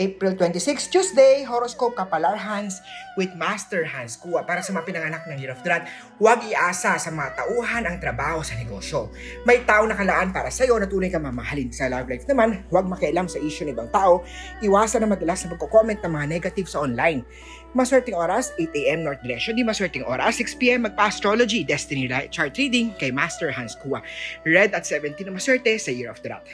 April 26, Tuesday, horoscope Kapalar Hans with Master Hans Kua. Para sa mga pinanganak ng Year of the Rat, huwag iasa sa mga tauhan ang trabaho sa negosyo. May tao na kalaan para sa iyo na tunay kang mamahalin. Sa love life naman, huwag makialam sa issue ng ibang tao. Iwasan na madalas na magko-comment ng mga negative sa online. Maswerteng oras, 8am North Direction. Di maswerteng oras, 6pm magpa-astrology, destiny chart reading kay Master Hans Kua. Red at 17 na maswerte sa Year of the Rat.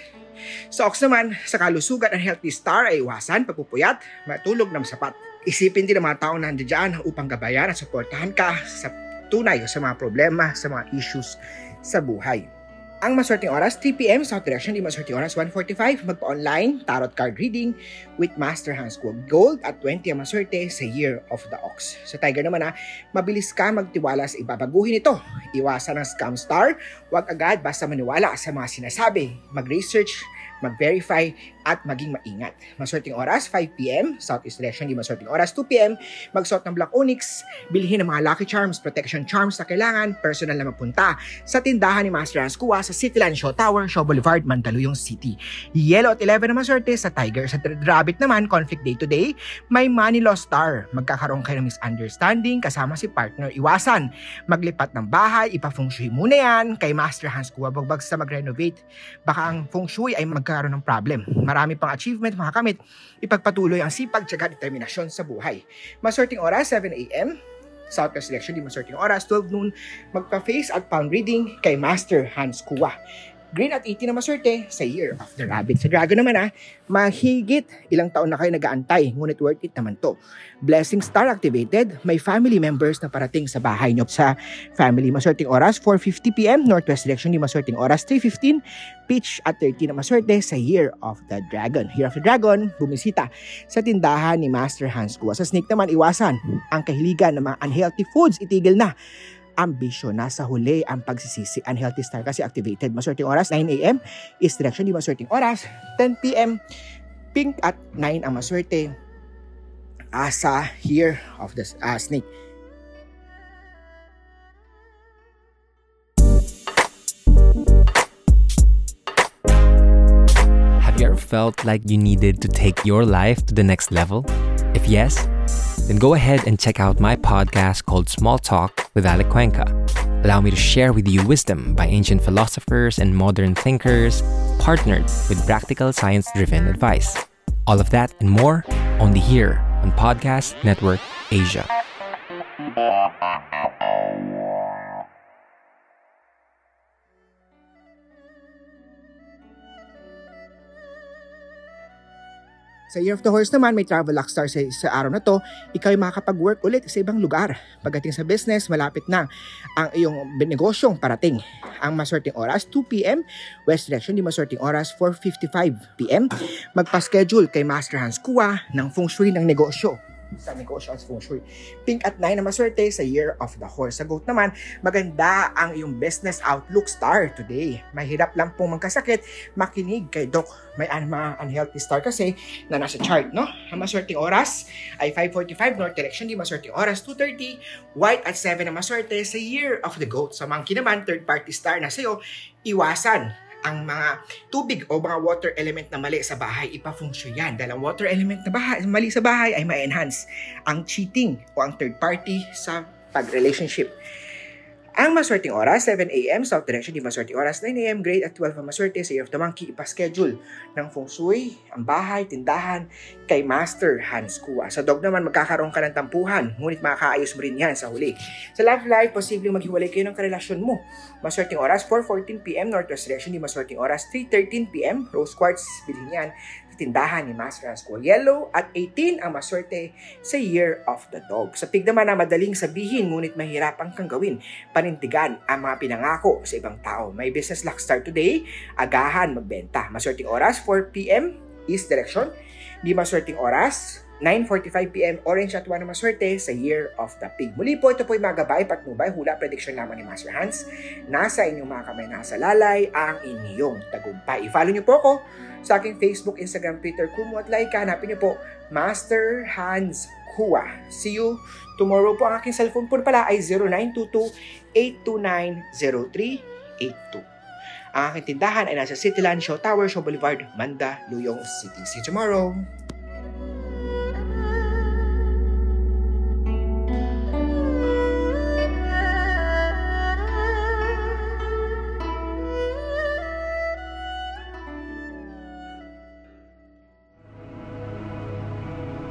Sa Ox naman, sa kalusugan ang healthy star ay iwasan, pagpupuyat, matulog ng sapat. Isipin din ng mga taong nandiyan upang gabayan at suportahan ka sa tunay sa mga problema, sa mga issues sa buhay. Ang maswerteng oras, 3pm, South Direction, di maswerteng oras, 1.45, magpa-online, tarot card reading with Master Hans Kuwag Gold at 20 ang maswerte sa Year of the Ox. Sa Tiger naman ha, mabilis ka magtiwala sa iba. Baguhin ito. Iwasan ang scam star, huwag agad basta maniwala sa mga sinasabi. Mag-research, mag-verify, at maging maingat. Maswerteng oras, 5pm, Southeast Direction, di maswerteng oras, 2pm, magsuot ng Black Onyx, bilhin ng mga Lucky Charms, Protection Charms na kailangan, personal na magpunta sa tindahan ni Master Hans Kua sa Cityland Show Tower, Show Boulevard, Mandaluyong City. Yellow at 11 na maswerte sa Tiger. Sa Rabbit naman, conflict day to day, may money loss star. Magkakaroon kayo ng misunderstanding kasama si partner. Iwasan. Maglipat ng bahay, ipafeng shui muna yan. Kay Master Hans Kua, bagbag sa mag-renovate. Baka ang feng shui ay magkaroon ng problem. Marami pang achievement makakamit. Ipagpatuloy ang sipag, tsaga, determinasyon sa buhay. Maswerteng oras, 7 a.m. Southwest Selection, di maswerteng oras, 12 noon, magpa-face at palm reading kay Master Hans Kua. Green at 18 na maswerte sa Year of the Rabbit. Sa Dragon naman ah, mahigit ilang taon na kayo nag-aantay, ngunit worth it naman to. Blessing Star activated, may family members na parating sa bahay nyo. Sa family, maswerteng oras, 4.50pm, Northwest Direction, di maswerteng oras, 3.15, Peach at 13 na maswerte sa Year of the Dragon. Year of the Dragon, bumisita sa tindahan ni Master Hans Kua. Sa Snake naman, iwasan ang kahiligan ng mga unhealthy foods, itigil na ambisyon. Nasa huli ang pagsisisi. Unhealthy star kasi activated. Maswerteng oras, 9 a.m. is direction. Di maswerteng oras, 10 p.m. Pink at 9 ang maswerte. Asa here of the uh, snake. Have you ever felt like you needed to take your life to the next level? If yes, then go ahead and check out my podcast called Small Talk with Alec Cuenca. Allow me to share with you wisdom by ancient philosophers and modern thinkers, partnered with practical science driven advice. All of that and more only here on Podcast Network Asia. Sa Year of the Horse naman, may travel luck star sa, sa araw na to, ikaw ay makakapag-work ulit sa ibang lugar. Pagdating sa business, malapit na ang iyong negosyong parating. Ang maswerteng oras, 2pm, West Direction, di maswerteng oras, 4.55pm. Magpa-schedule kay Master Hans Kua ng feng shui ng negosyo sa negosyo at feng shui. Pink at 9 na maswerte sa Year of the Horse. Sa goat naman, maganda ang iyong business outlook star today. Mahirap lang pong magkasakit, makinig kay Doc. May an mga unhealthy star kasi na nasa chart, no? Ang maswerteng oras ay 5.45 North Direction, di maswerteng oras 2.30. White at 7 na maswerte sa Year of the Goat. Sa monkey naman, third party star na sa'yo, iwasan ang mga tubig o mga water element na mali sa bahay, ipa-function yan. Dahil ang water element na bahay, mali sa bahay ay ma-enhance ang cheating o ang third party sa pag-relationship. Ang maswerteng oras, 7 a.m. South Direction, di maswerteng oras, 9 a.m. Grade at 12 ang maswerte sa Year of the Monkey, ipa-schedule ng feng shui, ang bahay, tindahan, kay Master Hans Kua. Sa dog naman, magkakaroon ka ng tampuhan, ngunit makakaayos mo rin yan sa huli. Sa love life, posibleng maghiwalay kayo ng karelasyon mo. Maswerteng oras, 4.14pm, Northwest Direction, di maswerteng oras, 3.13pm, Rose Quartz, bilhin yan tindahan ni Master Hans Kua. Yellow at 18 ang maswerte sa Year of the Dog. Sa pig naman na madaling sabihin ngunit mahirapan kang gawin. Panindigan ang mga pinangako sa ibang tao. May business luck start today, agahan magbenta. Maswerteng oras, 4pm, east direction. Di maswerteng oras, 9.45pm, orange at 1 na maswerte sa Year of the Pig. Muli po, ito po yung mga gabay, patnubay, hula, prediction naman ni Master Hans. Nasa inyong mga kamay, nasa lalay, ang inyong tagumpay. I-follow niyo po ako sa aking Facebook, Instagram, Twitter, Kumu at Laika. Hanapin niyo po, Master Hans Hua. See you tomorrow po. Ang aking cellphone po pala ay 0922-829-0382. Ang aking tindahan ay nasa Cityland Show Tower, Show Boulevard, Manda, Luyong City. See you tomorrow.